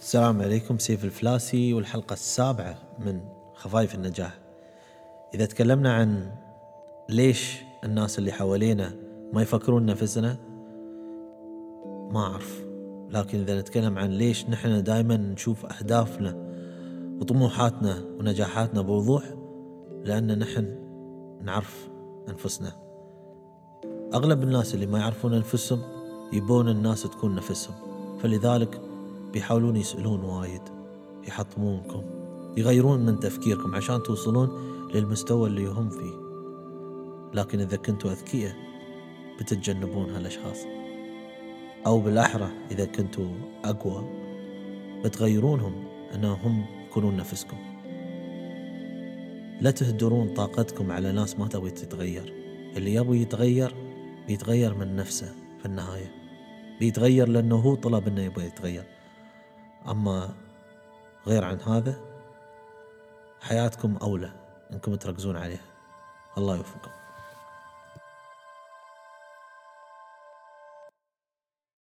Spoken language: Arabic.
السلام عليكم سيف الفلاسي والحلقة السابعة من خفايف النجاح. إذا تكلمنا عن ليش الناس اللي حوالينا ما يفكرون نفسنا ما أعرف. لكن إذا نتكلم عن ليش نحن دائما نشوف أهدافنا وطموحاتنا ونجاحاتنا بوضوح لأن نحن نعرف أنفسنا. أغلب الناس اللي ما يعرفون أنفسهم يبون الناس تكون نفسهم. فلذلك بيحاولون يسألون وايد يحطمونكم يغيرون من تفكيركم عشان توصلون للمستوى اللي هم فيه. لكن إذا كنتوا أذكياء بتتجنبون هالأشخاص. أو بالأحرى إذا كنتوا أقوى بتغيرونهم أنهم يكونون نفسكم. لا تهدرون طاقتكم على ناس ما تبي تتغير. اللي يبغى يتغير بيتغير من نفسه في النهاية. بيتغير لأنه هو طلب أنه يبغى يتغير. أما غير عن هذا حياتكم أولى أنكم تركزون عليها. الله يوفقكم.